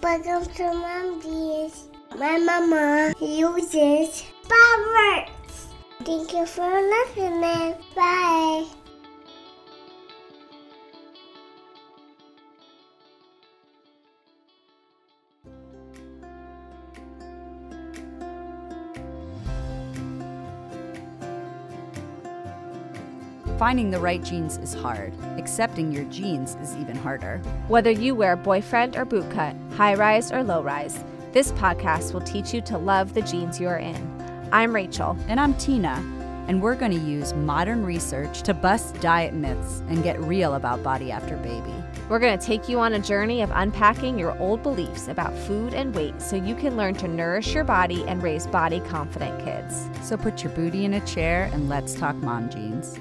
Welcome to Jeans. My mama uses Proverbs. Thank you for listening. Bye. Finding the right jeans is hard. Accepting your jeans is even harder. Whether you wear boyfriend or bootcut, high rise or low rise, this podcast will teach you to love the jeans you are in. I'm Rachel. And I'm Tina, and we're going to use modern research to bust diet myths and get real about body after baby. We're going to take you on a journey of unpacking your old beliefs about food and weight so you can learn to nourish your body and raise body confident kids. So put your booty in a chair and let's talk mom jeans.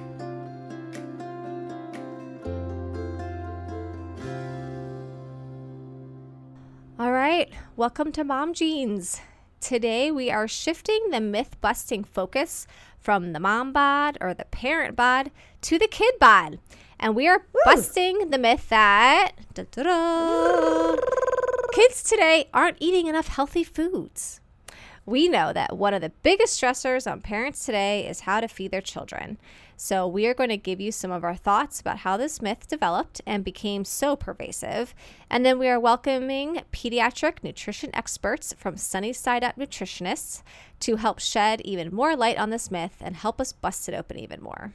Welcome to Mom Jeans. Today we are shifting the myth busting focus from the mom bod or the parent bod to the kid bod. And we are busting the myth that kids today aren't eating enough healthy foods. We know that one of the biggest stressors on parents today is how to feed their children. So, we are going to give you some of our thoughts about how this myth developed and became so pervasive. And then we are welcoming pediatric nutrition experts from Sunnyside Up Nutritionists to help shed even more light on this myth and help us bust it open even more.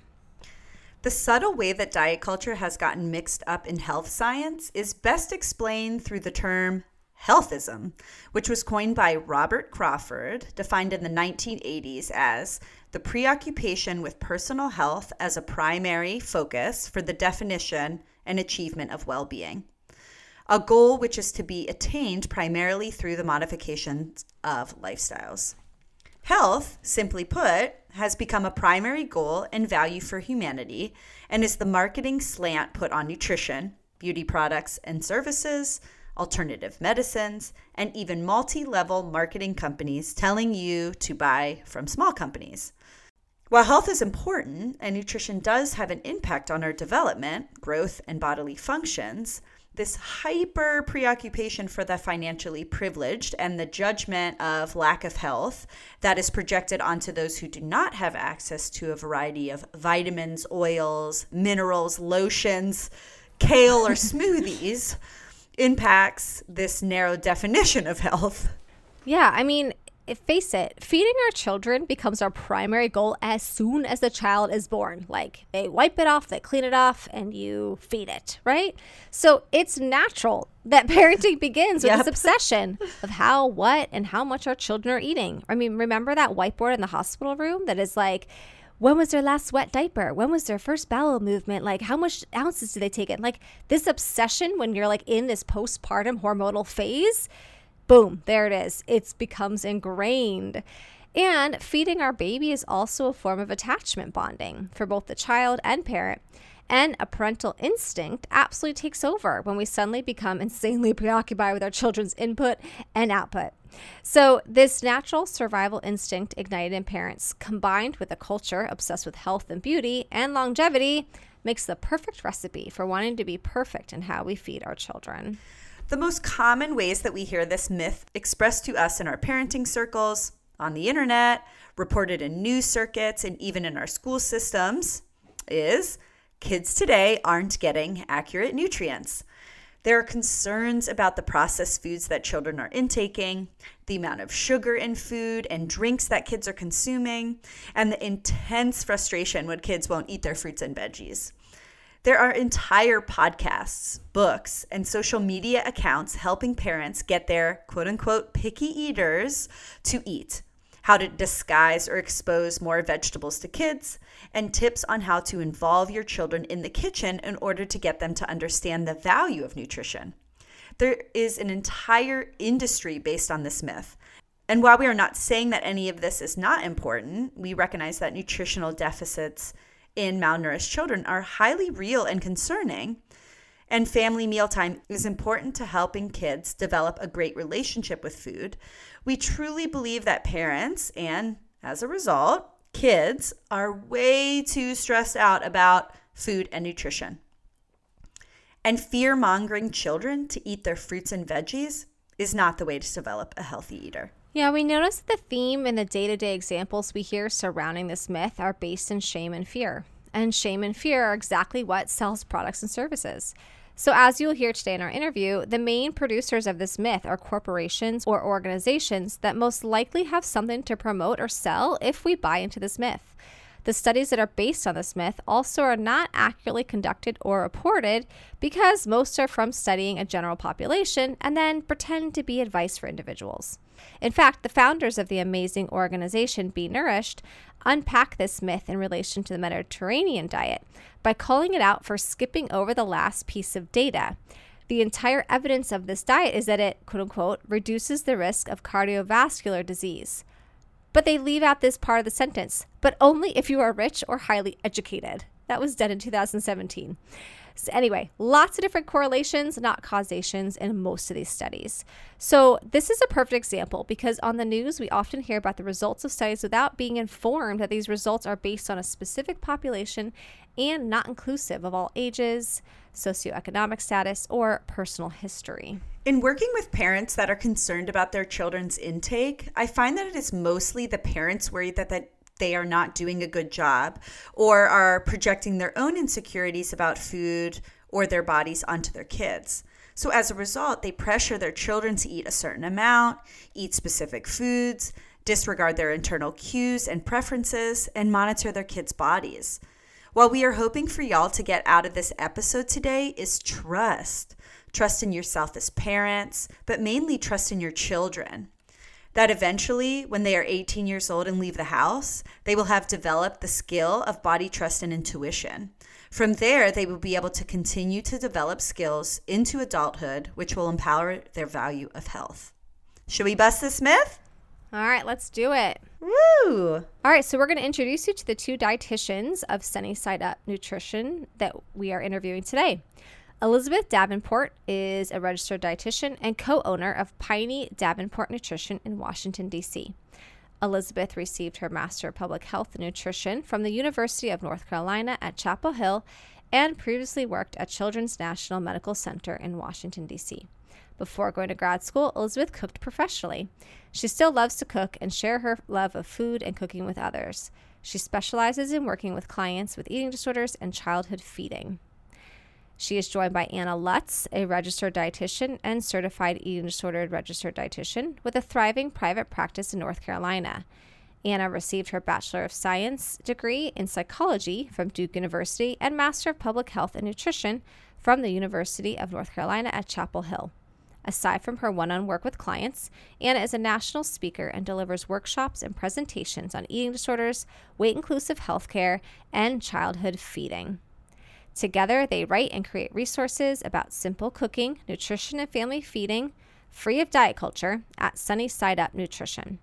The subtle way that diet culture has gotten mixed up in health science is best explained through the term healthism, which was coined by Robert Crawford, defined in the 1980s as the preoccupation with personal health as a primary focus for the definition and achievement of well being. A goal which is to be attained primarily through the modifications of lifestyles. Health, simply put, has become a primary goal and value for humanity and is the marketing slant put on nutrition, beauty products and services, alternative medicines, and even multi level marketing companies telling you to buy from small companies. While health is important and nutrition does have an impact on our development, growth, and bodily functions, this hyper preoccupation for the financially privileged and the judgment of lack of health that is projected onto those who do not have access to a variety of vitamins, oils, minerals, lotions, kale, or smoothies impacts this narrow definition of health. Yeah, I mean, face it, feeding our children becomes our primary goal as soon as the child is born. Like they wipe it off, they clean it off, and you feed it, right? So it's natural that parenting begins with Yep. this obsession of how, what, and how much our children are eating. I mean, remember that whiteboard in the hospital room that is like, when was their last wet diaper? When was their first bowel movement? Like, how much ounces do they take in? Like, this obsession when you're like in this postpartum hormonal phase, boom, there it is. It becomes ingrained. And feeding our baby is also a form of attachment bonding for both the child and parent. And a parental instinct absolutely takes over when we suddenly become insanely preoccupied with our children's input and output. So, this natural survival instinct ignited in parents, combined with a culture obsessed with health and beauty and longevity, makes the perfect recipe for wanting to be perfect in how we feed our children. The most common ways that we hear this myth expressed to us in our parenting circles, on the internet, reported in news circuits, and even in our school systems is kids today aren't getting accurate nutrients. There are concerns about the processed foods that children are intaking, the amount of sugar in food and drinks that kids are consuming, and the intense frustration when kids won't eat their fruits and veggies. There are entire podcasts, books, and social media accounts helping parents get their quote unquote picky eaters to eat, how to disguise or expose more vegetables to kids, and tips on how to involve your children in the kitchen in order to get them to understand the value of nutrition. There is an entire industry based on this myth. And while we are not saying that any of this is not important, we recognize that nutritional deficits in malnourished children are highly real and concerning. And family mealtime is important to helping kids develop a great relationship with food. We truly believe that parents, and as a result, kids, are way too stressed out about food and nutrition. And fear mongering children to eat their fruits and veggies is not the way to develop a healthy eater. Yeah, we notice that the theme and the day to day examples we hear surrounding this myth are based in shame and fear. And shame and fear are exactly what sells products and services. So, as you'll hear today in our interview, the main producers of this myth are corporations or organizations that most likely have something to promote or sell if we buy into this myth. The studies that are based on this myth also are not accurately conducted or reported because most are from studying a general population and then pretend to be advice for individuals. In fact, the founders of the amazing organization Be Nourished unpack this myth in relation to the Mediterranean diet by calling it out for skipping over the last piece of data. The entire evidence of this diet is that it, quote unquote, reduces the risk of cardiovascular disease. But they leave out this part of the sentence, but only if you are rich or highly educated. That was done in 2017. So anyway, lots of different correlations, not causations, in most of these studies. So, this is a perfect example because on the news, we often hear about the results of studies without being informed that these results are based on a specific population and not inclusive of all ages, socioeconomic status, or personal history. In working with parents that are concerned about their children's intake, I find that it is mostly the parents worried that, that they are not doing a good job or are projecting their own insecurities about food or their bodies onto their kids. So, as a result, they pressure their children to eat a certain amount, eat specific foods, disregard their internal cues and preferences, and monitor their kids' bodies. What we are hoping for y'all to get out of this episode today is trust trust in yourself as parents, but mainly trust in your children. That eventually, when they are 18 years old and leave the house, they will have developed the skill of body trust and intuition. From there, they will be able to continue to develop skills into adulthood, which will empower their value of health. Should we bust this myth? All right, let's do it. Woo! All right, so we're going to introduce you to the two dietitians of Sunny Side Up Nutrition that we are interviewing today. Elizabeth Davenport is a registered dietitian and co owner of Piney Davenport Nutrition in Washington, D.C. Elizabeth received her Master of Public Health and Nutrition from the University of North Carolina at Chapel Hill and previously worked at Children's National Medical Center in Washington, D.C. Before going to grad school, Elizabeth cooked professionally. She still loves to cook and share her love of food and cooking with others. She specializes in working with clients with eating disorders and childhood feeding. She is joined by Anna Lutz, a registered dietitian and certified eating disordered registered dietitian with a thriving private practice in North Carolina. Anna received her Bachelor of Science degree in psychology from Duke University and Master of Public Health and Nutrition from the University of North Carolina at Chapel Hill. Aside from her one on work with clients, Anna is a national speaker and delivers workshops and presentations on eating disorders, weight inclusive healthcare, and childhood feeding. Together, they write and create resources about simple cooking, nutrition, and family feeding, free of diet culture, at Sunny Side Up Nutrition.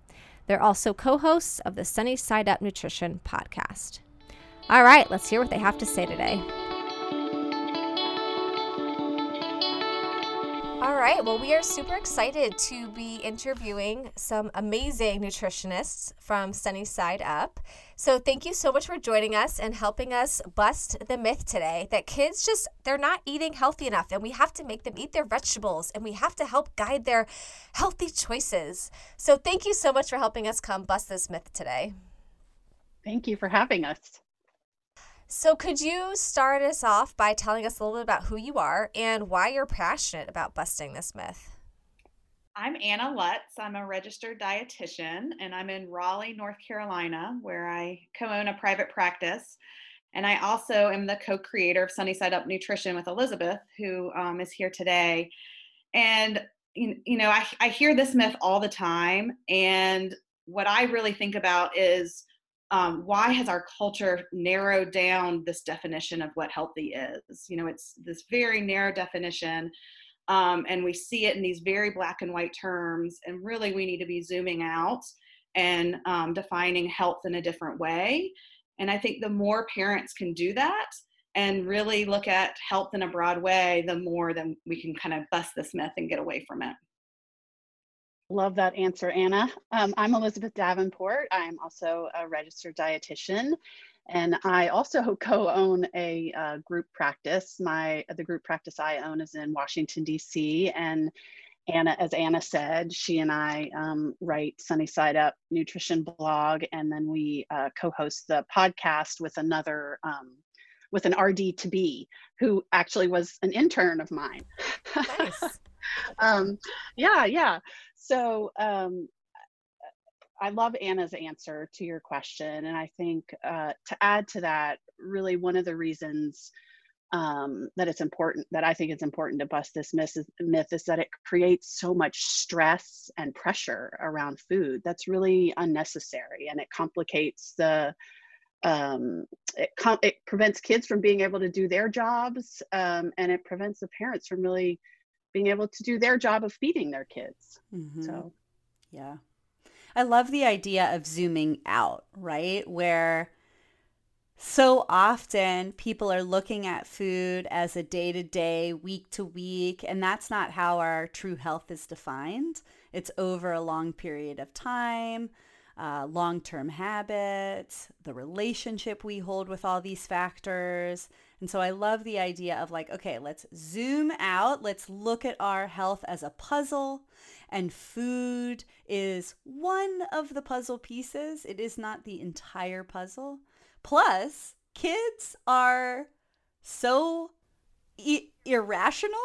They're also co hosts of the Sunny Side Up Nutrition podcast. All right, let's hear what they have to say today. All right. Well, we are super excited to be interviewing some amazing nutritionists from Sunny Side Up. So, thank you so much for joining us and helping us bust the myth today that kids just they're not eating healthy enough and we have to make them eat their vegetables and we have to help guide their healthy choices. So, thank you so much for helping us come bust this myth today. Thank you for having us. So, could you start us off by telling us a little bit about who you are and why you're passionate about busting this myth? I'm Anna Lutz. I'm a registered dietitian and I'm in Raleigh, North Carolina, where I co own a private practice. And I also am the co creator of Sunny Side Up Nutrition with Elizabeth, who um, is here today. And, you know, I, I hear this myth all the time. And what I really think about is um, why has our culture narrowed down this definition of what healthy is? You know, it's this very narrow definition, um, and we see it in these very black and white terms. And really, we need to be zooming out and um, defining health in a different way. And I think the more parents can do that and really look at health in a broad way, the more then we can kind of bust this myth and get away from it. Love that answer, Anna. Um, I'm Elizabeth Davenport. I'm also a registered dietitian, and I also co-own a uh, group practice. My the group practice I own is in Washington D.C. and Anna, as Anna said, she and I um, write Sunny Side Up nutrition blog, and then we uh, co-host the podcast with another um, with an RD to be who actually was an intern of mine. Nice. um, yeah, yeah. So um, I love Anna's answer to your question. And I think uh, to add to that, really one of the reasons um, that it's important, that I think it's important to bust this myth is, myth is that it creates so much stress and pressure around food that's really unnecessary and it complicates the um, it, com- it prevents kids from being able to do their jobs um, and it prevents the parents from really being able to do their job of feeding their kids mm-hmm. so yeah i love the idea of zooming out right where so often people are looking at food as a day to day, week to week, and that's not how our true health is defined. It's over a long period of time uh, long term habits, the relationship we hold with all these factors. And so I love the idea of like, okay, let's zoom out. Let's look at our health as a puzzle. And food is one of the puzzle pieces, it is not the entire puzzle. Plus, kids are so I- irrational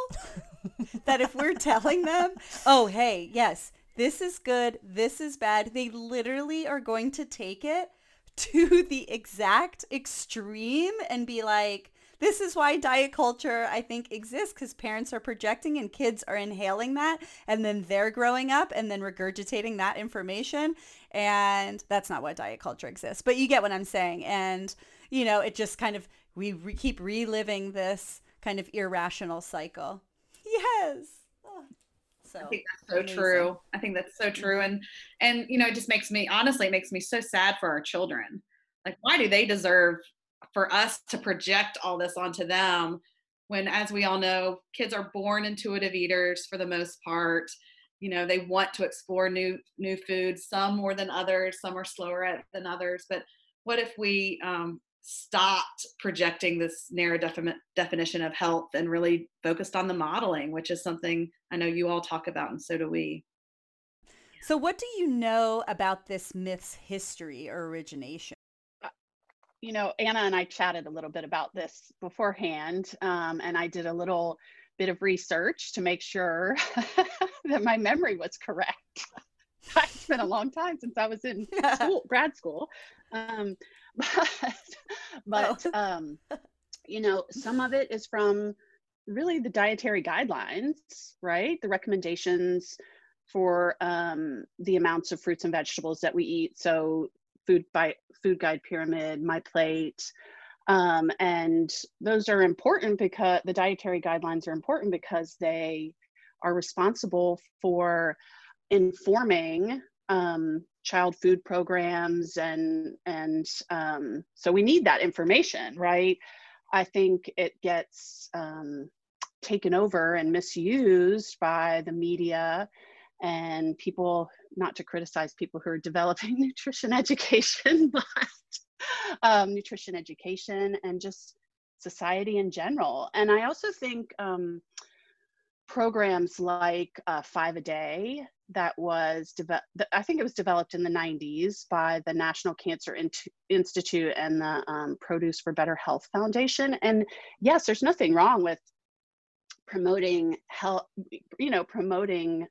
that if we're telling them, oh, hey, yes, this is good, this is bad. They literally are going to take it to the exact extreme and be like, this is why diet culture I think exists because parents are projecting and kids are inhaling that and then they're growing up and then regurgitating that information and that's not what diet culture exists but you get what I'm saying and you know it just kind of we re- keep reliving this kind of irrational cycle yes ah, so I think that's so amazing. true. I think that's so true. And and you know, it just makes me honestly, it makes me so sad for our children. Like, why do they deserve for us to project all this onto them when as we all know, kids are born intuitive eaters for the most part. You know, they want to explore new new foods, some more than others, some are slower at than others. But what if we um, stopped projecting this narrow defi- definition of health and really focused on the modeling, which is something I know you all talk about, and so do we. So, what do you know about this myth's history or origination? You know, Anna and I chatted a little bit about this beforehand, um, and I did a little bit of research to make sure that my memory was correct. it's been a long time since I was in school, grad school. Um, but but oh. um, you know, some of it is from really the dietary guidelines, right? The recommendations for um, the amounts of fruits and vegetables that we eat. So food by food guide pyramid, my plate. Um, and those are important because the dietary guidelines are important because they are responsible for informing um, child food programs and and um, so we need that information right i think it gets um, taken over and misused by the media and people not to criticize people who are developing nutrition education but um, nutrition education and just society in general and i also think um, programs like uh, five a day that was developed, I think it was developed in the 90s by the National Cancer In- Institute and the um, Produce for Better Health Foundation. And yes, there's nothing wrong with promoting health, you know, promoting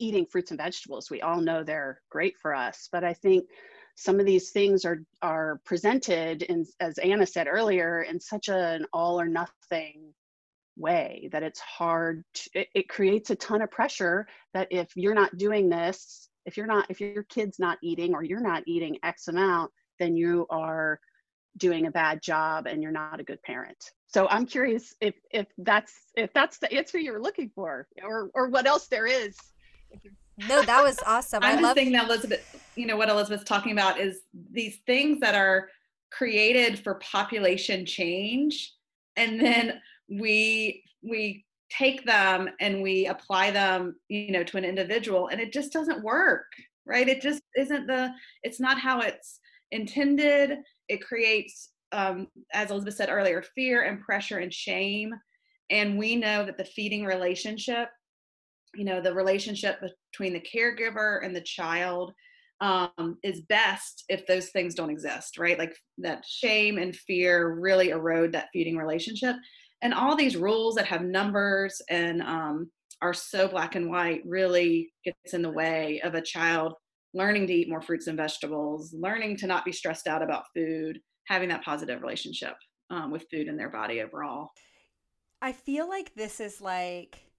eating fruits and vegetables. We all know they're great for us, but I think some of these things are are presented in, as Anna said earlier, in such an all or nothing way that it's hard to, it, it creates a ton of pressure that if you're not doing this if you're not if your kid's not eating or you're not eating x amount then you are doing a bad job and you're not a good parent so i'm curious if if that's if that's the answer you're looking for or or what else there is no that was awesome. I'm I thinking that elizabeth you know what elizabeth's talking about is these things that are created for population change and then we we take them and we apply them you know to an individual and it just doesn't work right? It just isn't the it's not how it's intended. It creates um, as elizabeth said earlier fear and pressure and shame and we know that the feeding relationship you know the relationship between the caregiver and the child um, is best if those things don't exist right? Like that shame and fear really erode that feeding relationship. And all these rules that have numbers and um, are so black and white really gets in the way of a child learning to eat more fruits and vegetables learning to not be stressed out about food having that positive relationship um, with food in their body overall. I feel like this is like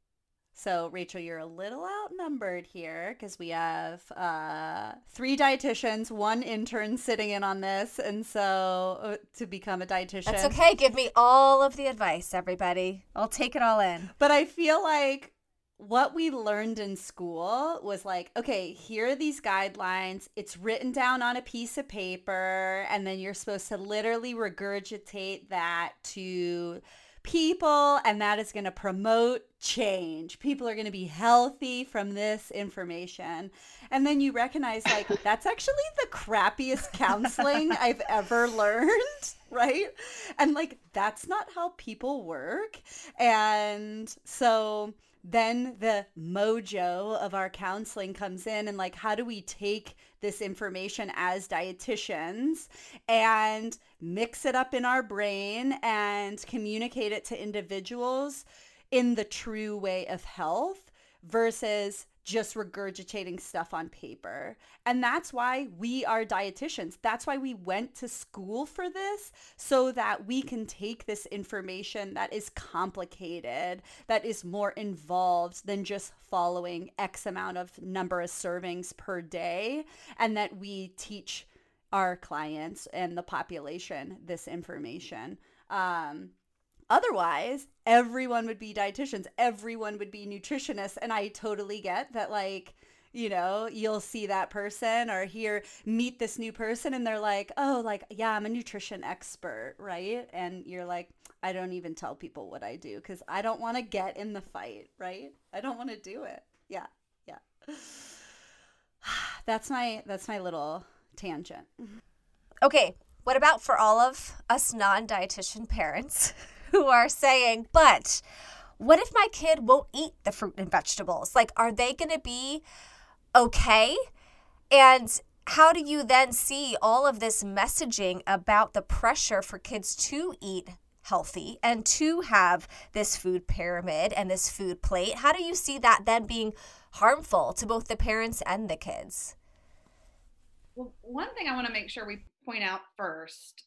so, Rachel, you're a little outnumbered here because we have uh, three dietitians, one intern sitting in on this, and so uh, to become a dietitian. That's okay. Give me all of the advice, everybody. I'll take it all in. But I feel like what we learned in school was like, okay, here are these guidelines. It's written down on a piece of paper, and then you're supposed to literally regurgitate that to people and that is going to promote change. People are going to be healthy from this information. And then you recognize like that's actually the crappiest counseling I've ever learned, right? And like that's not how people work. And so then the mojo of our counseling comes in and like how do we take this information as dietitians and mix it up in our brain and communicate it to individuals in the true way of health versus just regurgitating stuff on paper. And that's why we are dietitians. That's why we went to school for this so that we can take this information that is complicated, that is more involved than just following X amount of number of servings per day, and that we teach our clients and the population this information. Um, otherwise everyone would be dietitians everyone would be nutritionists and i totally get that like you know you'll see that person or hear meet this new person and they're like oh like yeah i'm a nutrition expert right? And you're like i don't even tell people what i do because i don't want to get in the fight right? I don't want to do it. Yeah yeah. That's my that's my little tangent. Okay what about for all of us non-dietitian parents who are saying, but what if my kid won't eat the fruit and vegetables? Like, are they going to be okay? And how do you then see all of this messaging about the pressure for kids to eat healthy and to have this food pyramid and this food plate? How do you see that then being harmful to both the parents and the kids? Well, one thing I want to make sure we point out first,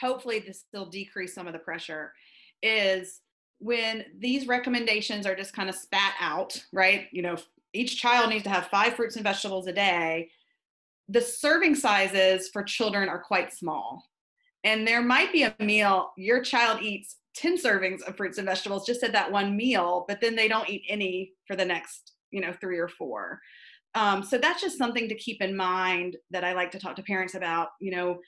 hopefully this will decrease some of the pressure, is when these recommendations are just kind of spat out, right? You know, each child needs to have five fruits and vegetables a day. The serving sizes for children are quite small. And there might be a meal your child eats 10 servings of fruits and vegetables just at that one meal, but then they don't eat any for the next, you know, three or four. Um, so that's just something to keep in mind that I like to talk to parents about. You know,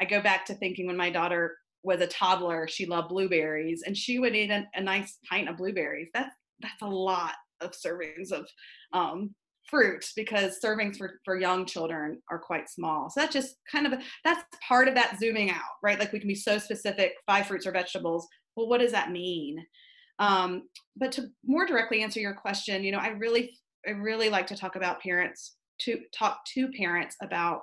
I go back to thinking when my daughter was a toddler, she loved blueberries, and she would eat a, a nice pint of blueberries. That's that's a lot of servings of um, fruit because servings for, for young children are quite small. So that's just kind of a, that's part of that zooming out, right? Like we can be so specific, five fruits or vegetables. Well, what does that mean? Um, but to more directly answer your question, you know, I really I really like to talk about parents to talk to parents about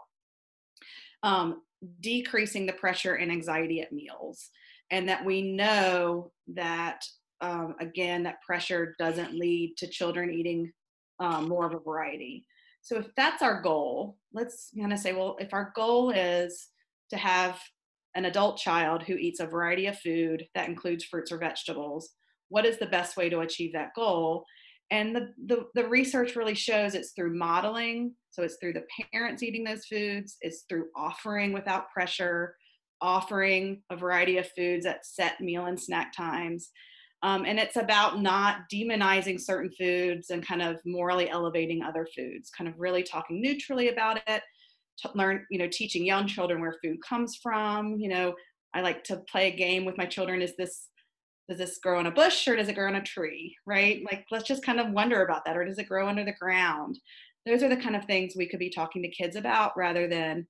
um, decreasing the pressure and anxiety at meals. And that we know that um, again that pressure doesn't lead to children eating um, more of a variety. So if that's our goal let's kind of say well if our goal is to have an adult child who eats a variety of food that includes fruits or vegetables what is the best way to achieve that goal and the, the, the research really shows it's through modeling. So it's through the parents eating those foods. It's through offering without pressure offering a variety of foods at set meal and snack times. Um, and it's about not demonizing certain foods and kind of morally elevating other foods kind of really talking neutrally about it learn you know teaching young children where food comes from. You know i like to play a game with my children is this does this grow on a bush or does it grow on a tree right like let's just kind of wonder about that or does it grow under the ground those are the kind of things we could be talking to kids about rather than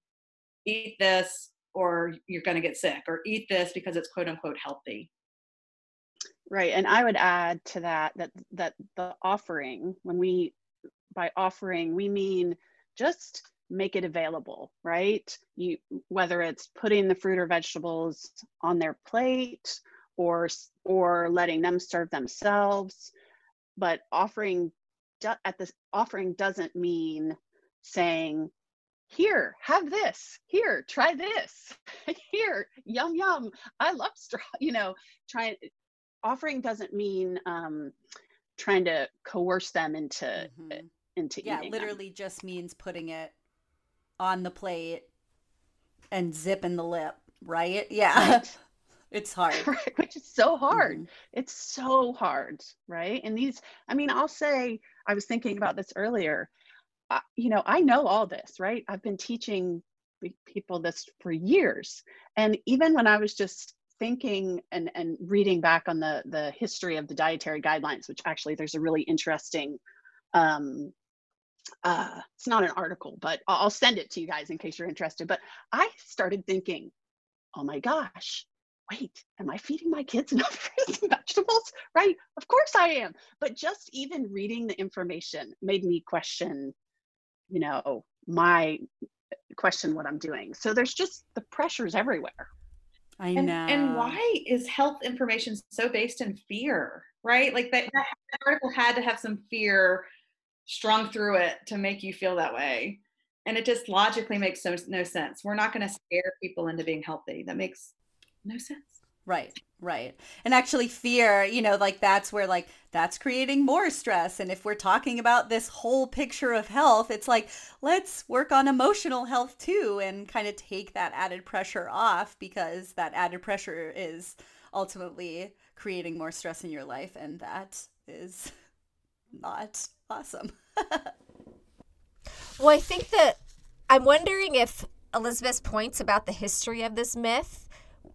eat this or you're going to get sick or eat this because it's quote unquote healthy Right. And I would add to that that that the offering, when we by offering, we mean just make it available, right? You whether it's putting the fruit or vegetables on their plate or or letting them serve themselves, but offering at this offering doesn't mean saying here have this here try this here yum yum i love straw you know trying offering doesn't mean um trying to coerce them into mm-hmm. into yeah literally them. just means putting it on the plate and zipping the lip right yeah right. it's hard right. which is so hard mm-hmm. it's so hard right and these i mean i'll say i was thinking about this earlier uh, you know i know all this right i've been teaching people this for years and even when i was just thinking and, and reading back on the, the history of the dietary guidelines, which actually there's a really interesting, um, uh, it's not an article, but I'll send it to you guys in case you're interested. But I started thinking, oh my gosh, wait, am I feeding my kids enough fruits and vegetables? Right? Of course I am. But just even reading the information made me question, you know, my question what I'm doing. So there's just the pressures everywhere. I and, know. And why is health information so based in fear, right? Like that, that article had to have some fear strung through it to make you feel that way. And it just logically makes so, no sense. We're not going to scare people into being healthy. That makes no sense. Right, right. And actually, fear, you know, like that's where, like, that's creating more stress. And if we're talking about this whole picture of health, it's like, let's work on emotional health too and kind of take that added pressure off because that added pressure is ultimately creating more stress in your life. And that is not awesome. well, I think that I'm wondering if Elizabeth's points about the history of this myth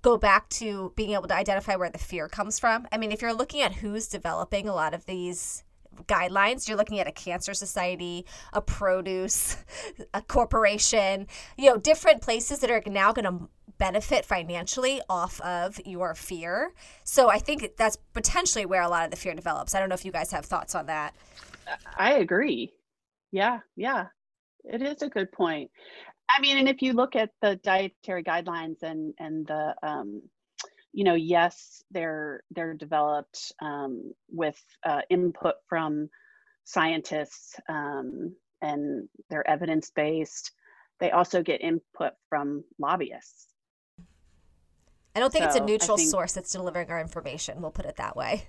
go back to being able to identify where the fear comes from. I mean, if you're looking at who's developing a lot of these guidelines, you're looking at a cancer society, a produce, a corporation, you know, different places that are now going to benefit financially off of your fear. So I think that's potentially where a lot of the fear develops. I don't know if you guys have thoughts on that. I agree. Yeah, yeah. It is a good point. I mean, and if you look at the dietary guidelines and and the um, you know, yes, they're they're developed um, with uh, input from scientists um, and they're evidence based. They also get input from lobbyists. I don't think so it's a neutral think, source that's delivering our information. We'll put it that way.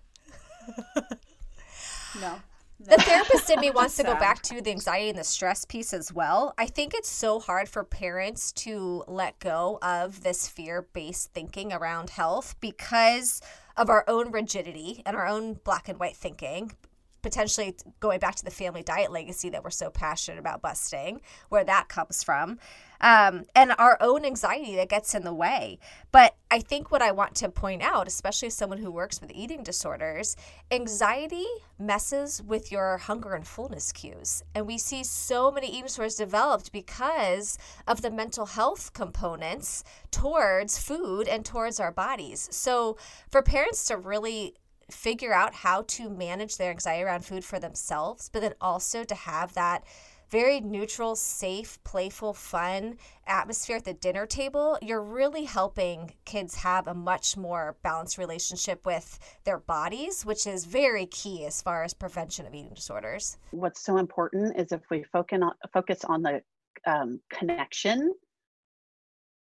no the therapist in me wants to go back to the anxiety and the stress piece as well. I think it's so hard for parents to let go of this fear based thinking around health because of our own rigidity and our own black and white thinking. Potentially going back to the family diet legacy that we're so passionate about busting, where that comes from um, and our own anxiety that gets in the way. But I think what I want to point out, especially as someone who works with eating disorders, anxiety messes with your hunger and fullness cues. And we see so many eating disorders developed because of the mental health components towards food and towards our bodies. So for parents to really figure out how to manage their anxiety around food for themselves, but then also to have that very neutral, safe, playful, fun atmosphere at the dinner table, you're really helping kids have a much more balanced relationship with their bodies, which is very key as far as prevention of eating disorders. What's so important is if we focus on, focus on the um, connection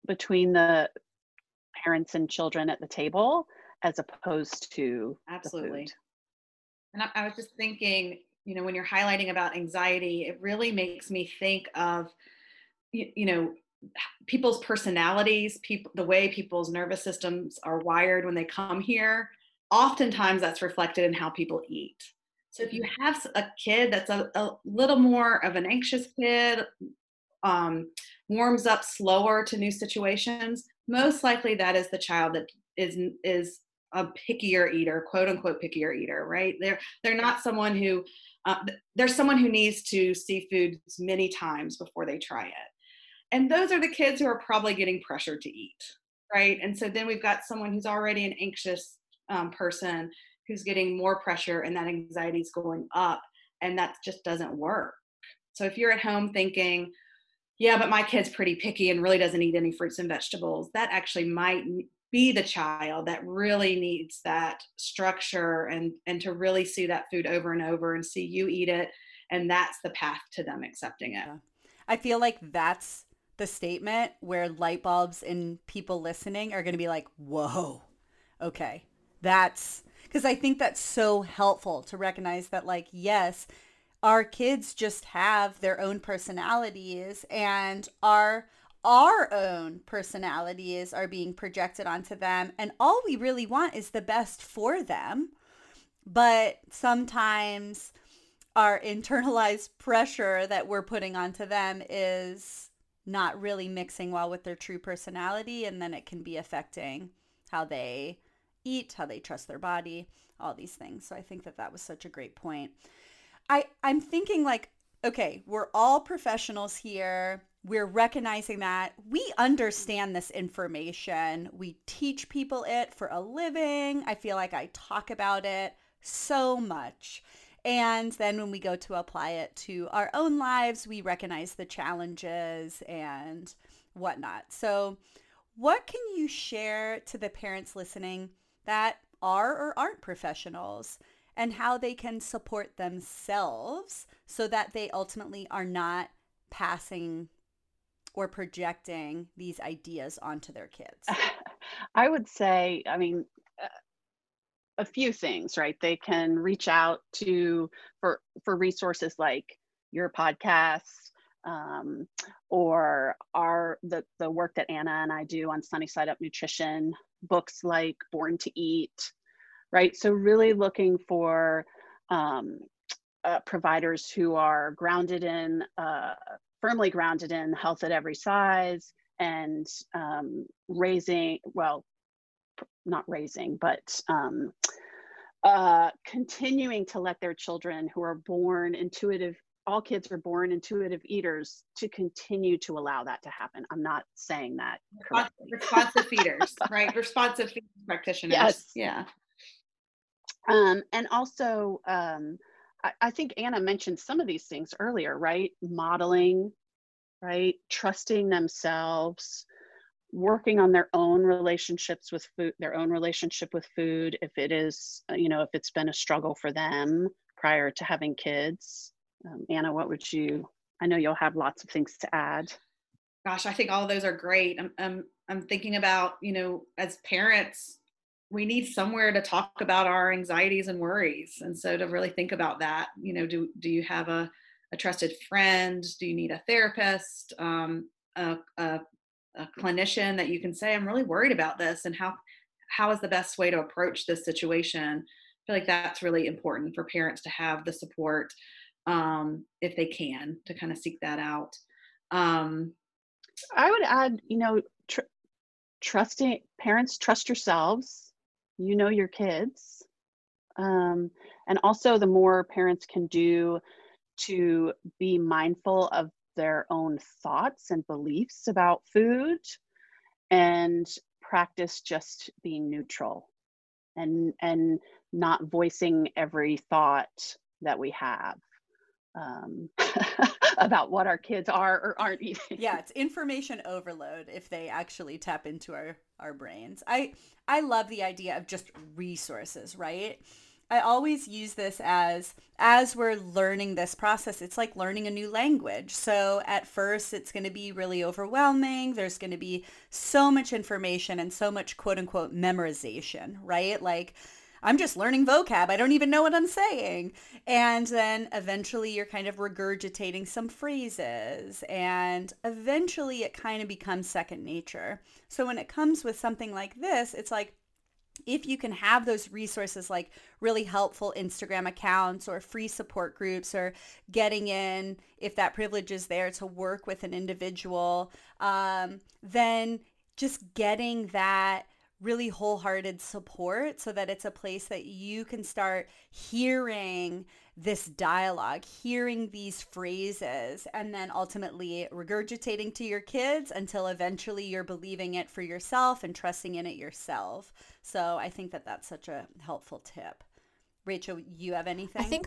between the parents and children at the table as opposed to absolutely and I, I was just thinking you know, when you're highlighting about anxiety, it really makes me think of, you, you know, people's personalities, people, the way people's nervous systems are wired when they come here. Oftentimes, that's reflected in how people eat. So if you have a kid that's a, a little more of an anxious kid, um, warms up slower to new situations, most likely that is the child that is is a pickier eater, quote unquote pickier eater, right? They're they're not someone who uh, there's someone who needs to see foods many times before they try it. And those are the kids who are probably getting pressured to eat, right? And so then we've got someone who's already an anxious um, person who's getting more pressure and that anxiety is going up and that just doesn't work so if you're at home thinking yeah but my kid's pretty picky and really doesn't eat any fruits and vegetables that actually might be the child that really needs that structure and and to really see that food over and over and see you eat it and that's the path to them accepting it. I feel like that's the statement where light bulbs in people listening are going to be like whoa okay that's because i think that's so helpful to recognize that like yes our kids just have their own personalities and our our own personalities are being projected onto them and all we really want is the best for them. But sometimes our internalized pressure that we're putting onto them is not really mixing well with their true personality and then it can be affecting how they eat how they trust their body all these things. So i think that that was such a great point. I i'm thinking like okay we're all professionals here we're recognizing that we understand this information. We teach people it for a living. I feel like I talk about it so much. And then when we go to apply it to our own lives, we recognize the challenges and whatnot. So, what can you share to the parents listening that are or aren't professionals and how they can support themselves so that they ultimately are not passing or projecting these ideas onto their kids? I would say, I mean, uh, a few things, right? They can reach out to for for resources like your podcasts um, or our the the work that Anna and I do on Sunny Side Up Nutrition, books like Born to Eat, right? So really looking for um, uh, providers who are grounded in uh, firmly grounded in health at every size and um, raising, well, not raising, but um, uh, continuing to let their children who are born intuitive, all kids are born intuitive eaters, to continue to allow that to happen. I'm not saying that correctly. Responsive feeders, right? Responsive feeders practitioners. Yes. Yeah. Um, and also, um, I, think Anna mentioned some of these things earlier, right? Modeling, right? Trusting themselves, working on their own relationships with food, their own relationship with food, if it is, uh, you know, if it's been a struggle for them prior to having kids. Um, Anna, what would you? I know you'll have lots of things to add. Gosh, I think all those are great. I'm, I'm, I'm thinking about, you know, as parents, we need somewhere to talk about our anxieties and worries and so to really think about that you know do do you have a, a trusted friend? Do you need a therapist? Um, a, a, a clinician that you can say i'm really worried about this and how how is the best way to approach this situation? I feel like that's really important for parents to have the support um, if they can to kind of seek that out. Um, i would add you know tr- trusting parents trust yourselves you know your kids. Um, and also, the more parents can do to be mindful of their own thoughts and beliefs about food and practice just being neutral and and not voicing every thought that we have um, about what our kids are or aren't eating. Yeah, it's information overload if they actually tap into our our brains. I I love the idea of just resources, right? I always use this as as we're learning this process, it's like learning a new language. So at first it's going to be really overwhelming. There's going to be so much information and so much quote unquote memorization, right? Like I'm just learning vocab. I don't even know what I'm saying. And then eventually you're kind of regurgitating some phrases. And eventually it kind of becomes second nature. So when it comes with something like this, it's like, if you can have those resources like really helpful Instagram accounts or free support groups or getting in, if that privilege is there to work with an individual, um, then just getting that really wholehearted support so that it's a place that you can start hearing this dialogue, hearing these phrases, and then ultimately regurgitating to your kids until eventually you're believing it for yourself and trusting in it yourself. So I think that that's such a helpful tip. Rachel, you have anything? I think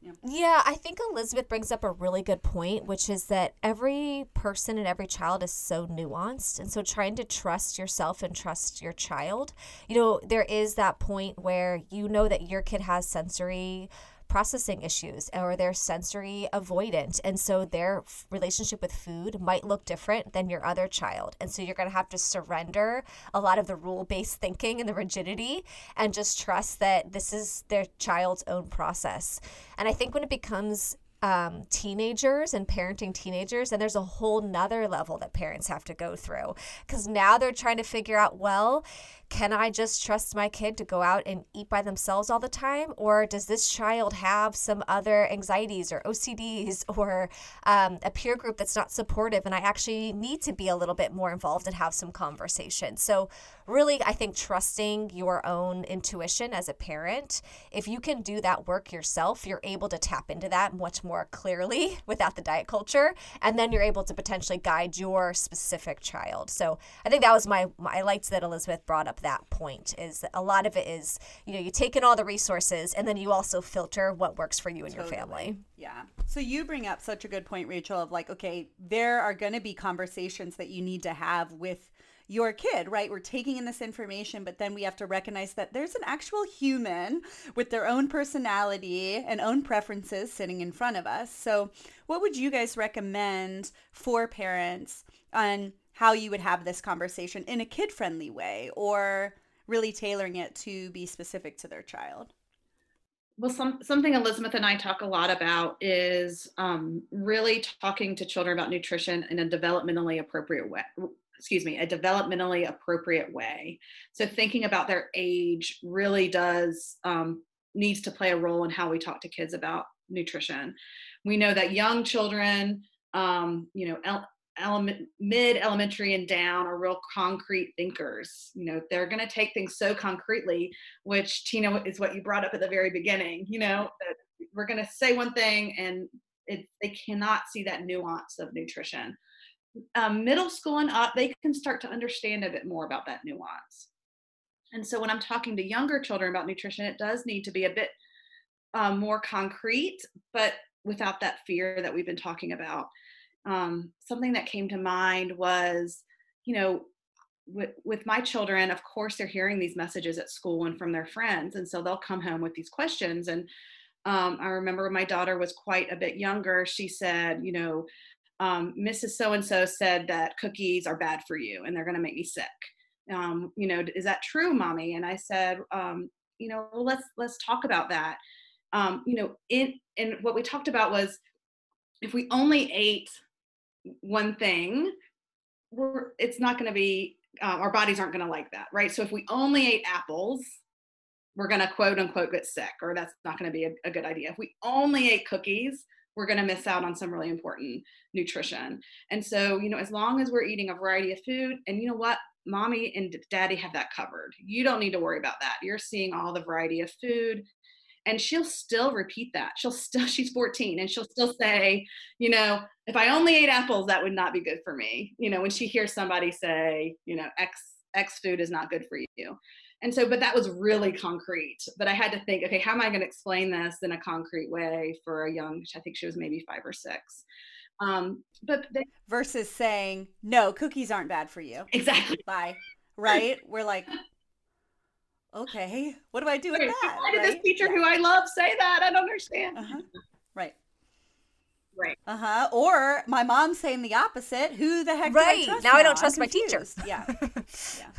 yeah. yeah, I think Elizabeth brings up a really good point, which is that every person and every child is so nuanced. And so trying to trust yourself and trust your child, you know, there is that point where you know that your kid has sensory processing issues or they're sensory avoidant. And so their relationship with food might look different than your other child. And so you're going to have to surrender a lot of the rule based thinking and the rigidity and just trust that this is their child's own process. And I think when it becomes um, teenagers and parenting teenagers, and there's a whole nother level that parents have to go through because now they're trying to figure out, well, can I just trust my kid to go out and eat by themselves all the time? Or does this child have some other anxieties or OCDs or um, a peer group that's not supportive? And I actually need to be a little bit more involved and have some conversation. So, really, I think trusting your own intuition as a parent, if you can do that work yourself, you're able to tap into that much more clearly without the diet culture. And then you're able to potentially guide your specific child. So, I think that was my, my I liked that Elizabeth brought up that point is that a lot of it is you know you take in all the resources and then you also filter what works for you and totally. your family yeah so you bring up such a good point rachel of like okay there are going to be conversations that you need to have with your kid, right? We're taking in this information, but then we have to recognize that there's an actual human with their own personality and own preferences sitting in front of us. So, what would you guys recommend for parents on how you would have this conversation in a kid friendly way or really tailoring it to be specific to their child? Well some, something elizabeth and i talk a lot about is um, really talking to children about nutrition in a developmentally appropriate way excuse me a developmentally appropriate way. So thinking about their age really does um, needs to play a role in how we talk to kids about nutrition. We know that young children um, you know element mid elementary and down are real concrete thinkers. You know they're going to take things so concretely which tina is what you brought up at the very beginning you know we're going to say one thing and it, they cannot see that nuance of nutrition. Um, middle school and up they can start to understand a bit more about that nuance. And so when i'm talking to younger children about nutrition it does need to be a bit um, more concrete but without that fear that we've been talking about um, something that came to mind was, you know, with, with my children, of course, they're hearing these messages at school and from their friends. And so they'll come home with these questions. And um, I remember my daughter was quite a bit younger. She said, you know, um, Mrs. So and so said that cookies are bad for you and they're going to make me sick. Um, you know, is that true, mommy? And I said, um, you know, well, let's let's talk about that. Um, you know, in and what we talked about was if we only ate one thing, we're it's not going to be um, our bodies aren't going to like that, right? So if we only ate apples, we're going to quote unquote get sick, or that's not going to be a, a good idea. If we only ate cookies, we're going to miss out on some really important nutrition. And so, you know, as long as we're eating a variety of food, and you know what, mommy and daddy have that covered. You don't need to worry about that. You're seeing all the variety of food and she'll still repeat that. She'll still she's 14 and she'll still say you know if i only ate apples that would not be good for me. You know when she hears somebody say you know x x food is not good for you. And so but that was really concrete but i had to think okay how am i going to explain this in a concrete way for a young i think she was maybe five or six. Um but they, versus saying no cookies aren't bad for you. Exactly. Bye. Right? We're like okay, what do I do with that? Why did right? this teacher yeah. who I love say that? I don't understand. Uh-huh. Right. Right. Uh huh. Or my mom saying the opposite. Who the heck? Right. I now, now, I don't trust my teachers. Yeah. yeah.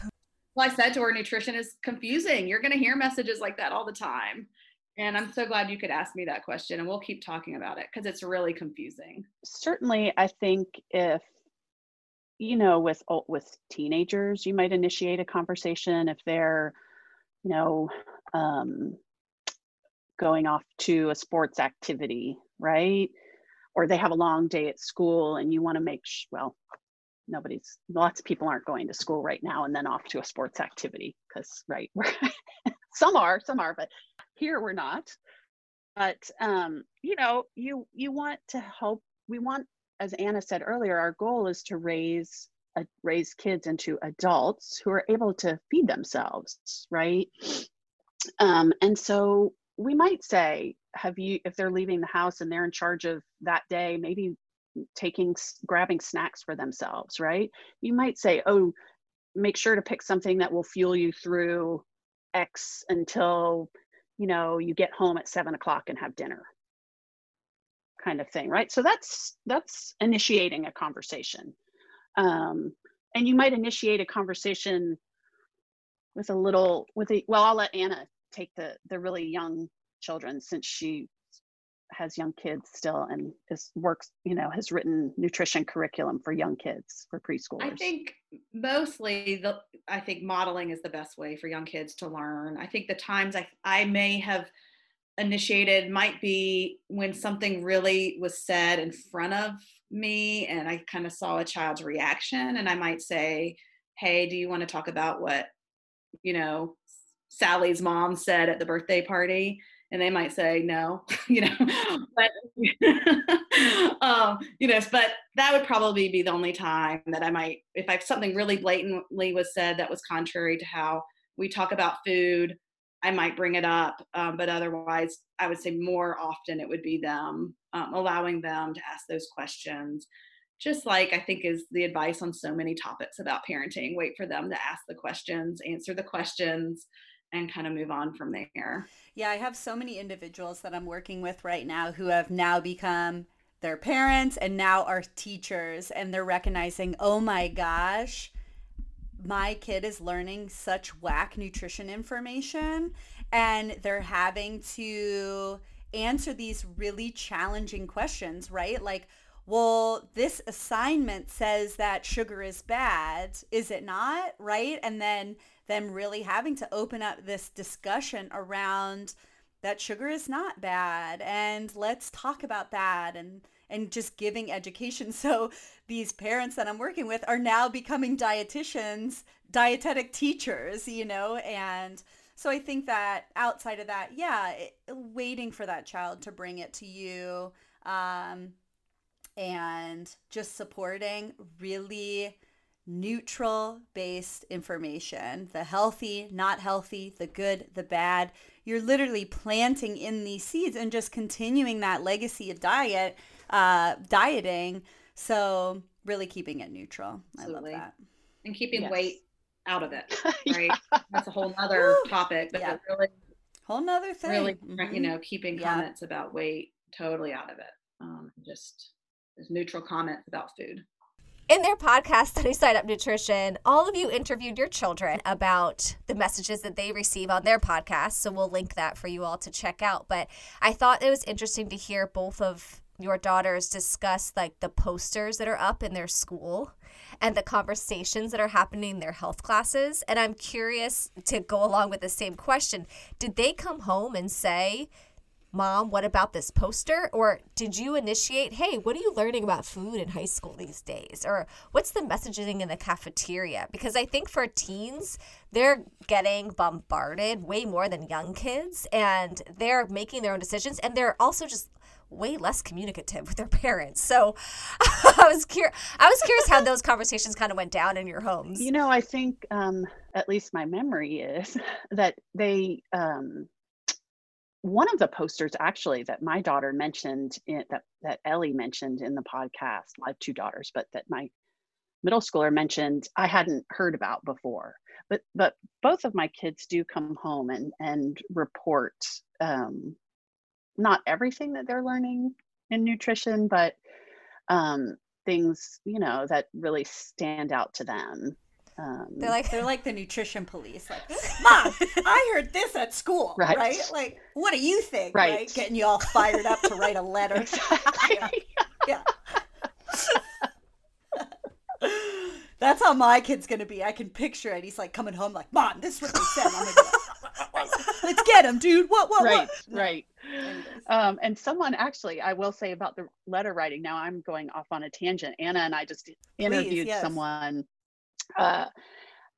Well, I said to her, nutrition is confusing. You're going to hear messages like that all the time. And I'm so glad you could ask me that question, and we'll keep talking about it because it's really confusing. Certainly, I think if you know, with with teenagers, you might initiate a conversation if they're you know, um, going off to a sports activity, right? Or they have a long day at school and you want to make, sh- well, nobody's lots of people aren't going to school right now and then off to a sports activity because right some are some are but here we're not but um you know you you want to help we want as anna said earlier our goal is to raise raise kids into adults who are able to feed themselves right? Um and so we might say have you if they're leaving the house and they're in charge of that day maybe taking grabbing snacks for themselves right? You might say oh make sure to pick something that will fuel you through x until you know you get home at seven o'clock and have dinner kind of thing right? So that's that's initiating a conversation um, and you might initiate a conversation with a little with a well i'll let anna take the the really young children since she has young kids still and is works you know has written nutrition curriculum for young kids for preschoolers. i think mostly the i think modeling is the best way for young kids to learn. I think the times i i may have initiated might be when something really was said in front of me and i kind of saw a child's reaction and i might say hey do you want to talk about what you know sally's mom said at the birthday party? And they might say no you know? But um, you know but that would probably be the only time that i might if i something really blatantly was said that was contrary to how we talk about food i might bring it up um, but otherwise i would say more often it would be them um, allowing them to ask those questions just like i think is the advice on so many topics about parenting wait for them to ask the questions answer the questions and kind of move on from there. Yeah, I have so many individuals that I'm working with right now who have now become their parents and now are teachers and they're recognizing, "Oh my gosh, my kid is learning such whack nutrition information and they're having to answer these really challenging questions, right? Like, well, this assignment says that sugar is bad, is it not? Right? And then them really having to open up this discussion around that sugar is not bad and let's talk about that and and just giving education so these parents that i'm working with are now becoming dietitians dietetic teachers you know and so i think that outside of that yeah it, waiting for that child to bring it to you um, and just supporting really neutral based information the healthy, not healthy, the good, the bad. You're literally planting in these seeds and just continuing that legacy of diet, uh, dieting. So, really keeping it neutral. Absolutely. I love that. And keeping yes. weight out of it, right? yeah. That's a whole other topic, but yeah. really, whole nother thing. Really, mm-hmm. you know, keeping yeah. comments about weight totally out of it. Um, just there's neutral comments about food. In their podcast, Sunny Side Up Nutrition, all of you interviewed your children about the messages that they receive on their podcast. So we'll link that for you all to check out. But I thought it was interesting to hear both of your daughters discuss like the posters that are up in their school and the conversations that are happening in their health classes. And I'm curious to go along with the same question. Did they come home and say, Mom, what about this poster? Or did you initiate, hey, what are you learning about food in high school these days? Or what's the messaging in the cafeteria? Because I think for teens, they're getting bombarded way more than young kids and they're making their own decisions and they're also just way less communicative with their parents. So I was curious I was curious how those conversations kind of went down in your homes. You know, I think um at least my memory is that they um one of the posters actually that my daughter mentioned in, that that Ellie mentioned in the podcast. I have two daughters, but that my middle schooler mentioned I hadn't heard about before. But but both of my kids do come home and and report um, not everything that they're learning in nutrition, but um, things you know that really stand out to them. Um, they're like they're like the nutrition police. Like, mom, I heard this at school, right? right? Like, what do you think? Right. right? Getting you all fired up to write a letter. Exactly. yeah. yeah. That's how my kid's gonna be. I can picture it. He's like coming home, like, "Mom, this is what they said." "Let's get him, dude." What? What? Right. What? Right. Um, and someone actually, I will say about the letter writing. Now I'm going off on a tangent. Anna and I just interviewed yes. someone. Uh,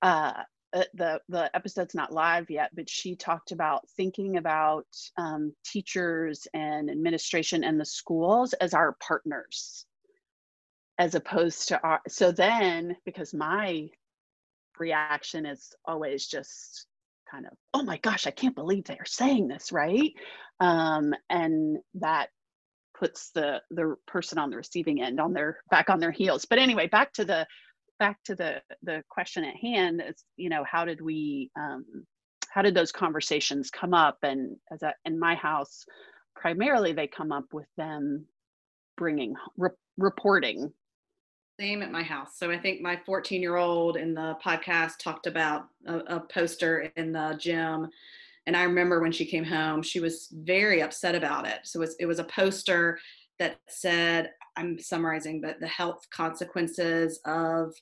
uh, uh, the the episode's not live yet, but she talked about thinking about um, teachers and administration and the schools as our partners, as opposed to our. So then, because my reaction is always just kind of, oh my gosh, I can't believe they are saying this, right? Um, and that puts the the person on the receiving end on their back on their heels. But anyway, back to the back to the the question at hand is you know how did we um, how did those conversations come up and as a, in my house primarily they come up with them bringing re- reporting same at my house. So I think my 14 year old in the podcast talked about a, a, poster in the gym. And I remember when she came home, she was very upset about it. So it was, it was a poster that said, I'm summarizing, but the health consequences of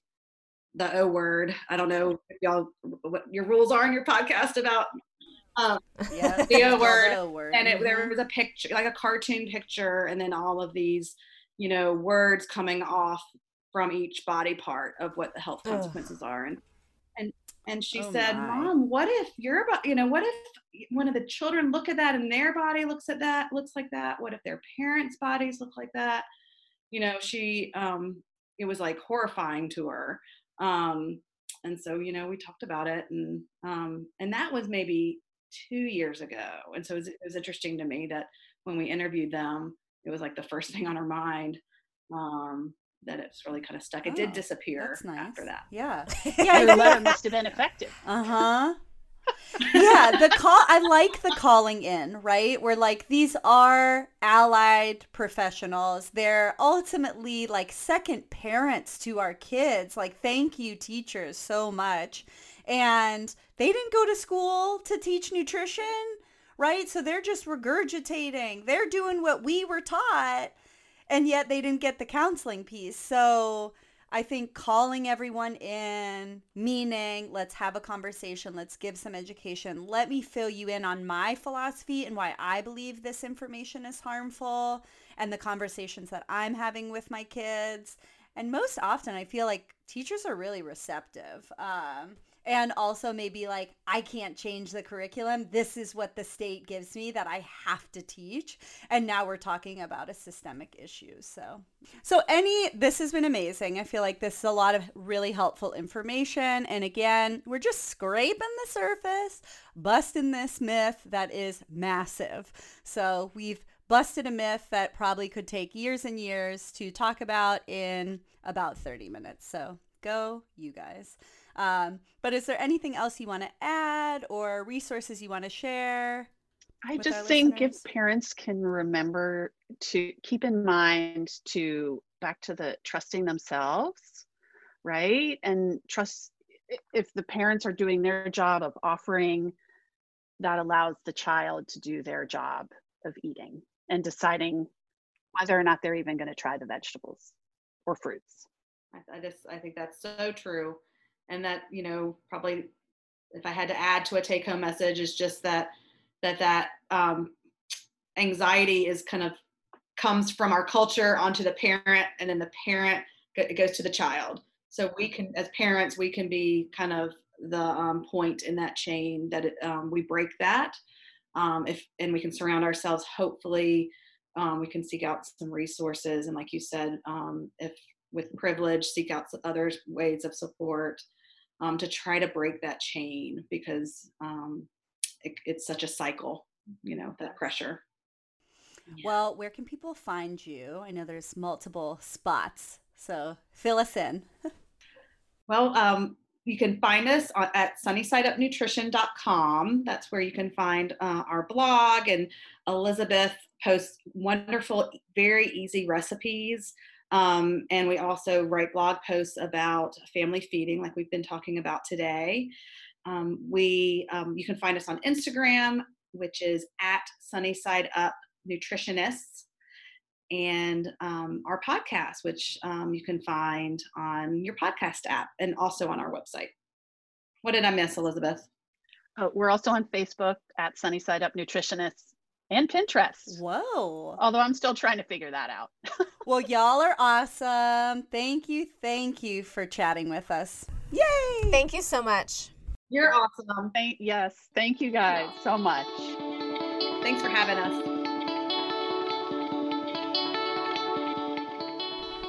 the O word. I don't know if y'all what your rules are in your podcast about um, yeah, the O word. word. And it, mm-hmm. there was a picture, like a cartoon picture, and then all of these, you know, words coming off from each body part of what the health consequences Ugh. are. And and and she oh said, my. "Mom, what if your body, you know, what if one of the children look at that and their body looks at that, looks like that? What if their parents' bodies look like that?" You know, she um it was like horrifying to her. Um and so, you know, we talked about it and um and that was maybe 2 years ago. And so it was, it was interesting to me that when we interviewed them, it was like the first thing on her mind. Um that it's really kind of stuck. It oh, did disappear nice. after that. Yeah. Yeah. Your letter must have been effective. Uh huh. yeah, the call I like the calling in, right? Where like these are allied professionals. They're ultimately like second parents to our kids. Like thank you teachers so much. And they didn't go to school to teach nutrition, right? So they're just regurgitating. They're doing what we were taught and yet they didn't get the counseling piece. So I think calling everyone in, meaning let's have a conversation, let's give some education, let me fill you in on my philosophy and why I believe this information is harmful and the conversations that I'm having with my kids. And most often, I feel like teachers are really receptive. Um, and also maybe like i can't change the curriculum. This is what the state gives me that i have to teach. And now we're talking about a systemic issue. So so any this has been amazing. I feel like this is a lot of really helpful information. And again we're just scraping the surface busting this myth that is massive. So we've busted a myth that probably could take years and years to talk about in about 30 minutes. So go you guys um, but is there anything else you want to add or resources you want to share? I just think listeners? if parents can remember to keep in mind to back to the trusting themselves, right? And trust if the parents are doing their job of offering, that allows the child to do their job of eating and deciding whether or not they're even going to try the vegetables or fruits. I, I just I think that's so true and that you know probably if i had to add to a take home message is just that that that um, anxiety is kind of comes from our culture onto the parent and then the parent it goes to the child. So we can as parents we can be kind of the um, point in that chain that it, um, we break that um, if and we can surround ourselves hopefully um, we can seek out some resources and like you said um, if with privilege seek out other ways of support um, to try to break that chain because um, it, it's such a cycle, you know, that pressure. Yeah. Well, where can people find you? I know there's multiple spots, so fill us in. well, um, you can find us at sunnysideupnutrition.com. That's where you can find uh, our blog, and Elizabeth posts wonderful, very easy recipes um, and we also write blog posts about family feeding, like we've been talking about today. Um, we, um, you can find us on Instagram, which is at Sunnyside Up Nutritionists, and um, our podcast, which um, you can find on your podcast app and also on our website. What did I miss, Elizabeth? Oh, we're also on Facebook at Sunnyside Up Nutritionists and Pinterest. Whoa. Although I'm still trying to figure that out. Well, y'all are awesome. Thank you. Thank you for chatting with us. Yay. Thank you so much. You're awesome. Thank, yes, thank you guys so much. Thanks for having us.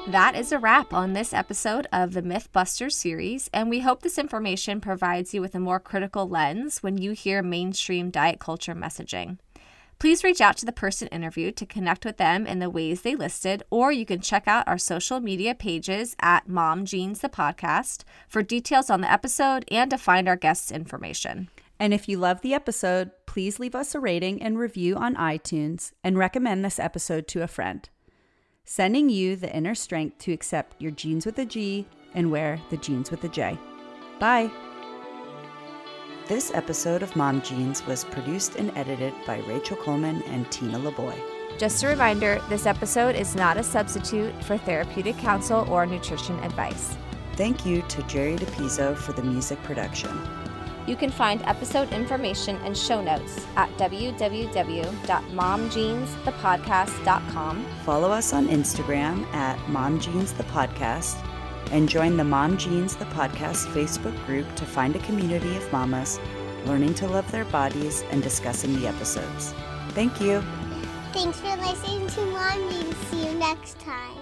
That is a wrap on this episode of the Mythbusters series, and we hope this information provides you with a more critical lens when you hear mainstream diet culture messaging. Please reach out to the person interviewed to connect with them in the ways they listed, or you can check out our social media pages at Mom Jeans the Podcast for details on the episode and to find our guests' information. And if you love the episode, please leave us a rating and review on iTunes and recommend this episode to a friend. Sending you the inner strength to accept your jeans with a G and wear the jeans with a J. Bye. This episode of Mom Jeans was produced and edited by Rachel Coleman and Tina LeBoy. Just a reminder this episode is not a substitute for therapeutic counsel or nutrition advice. Thank you to Jerry DePizzo for the music production. You can find episode information and show notes at www.momjeansthepodcast.com. Follow us on Instagram at Mom Jeans the Podcast and join the Mom Jeans the Podcast Facebook group to find a community of mamas learning to love their bodies and discussing the episodes. Thank you. Thanks for listening to Mom Jeans. See you next time.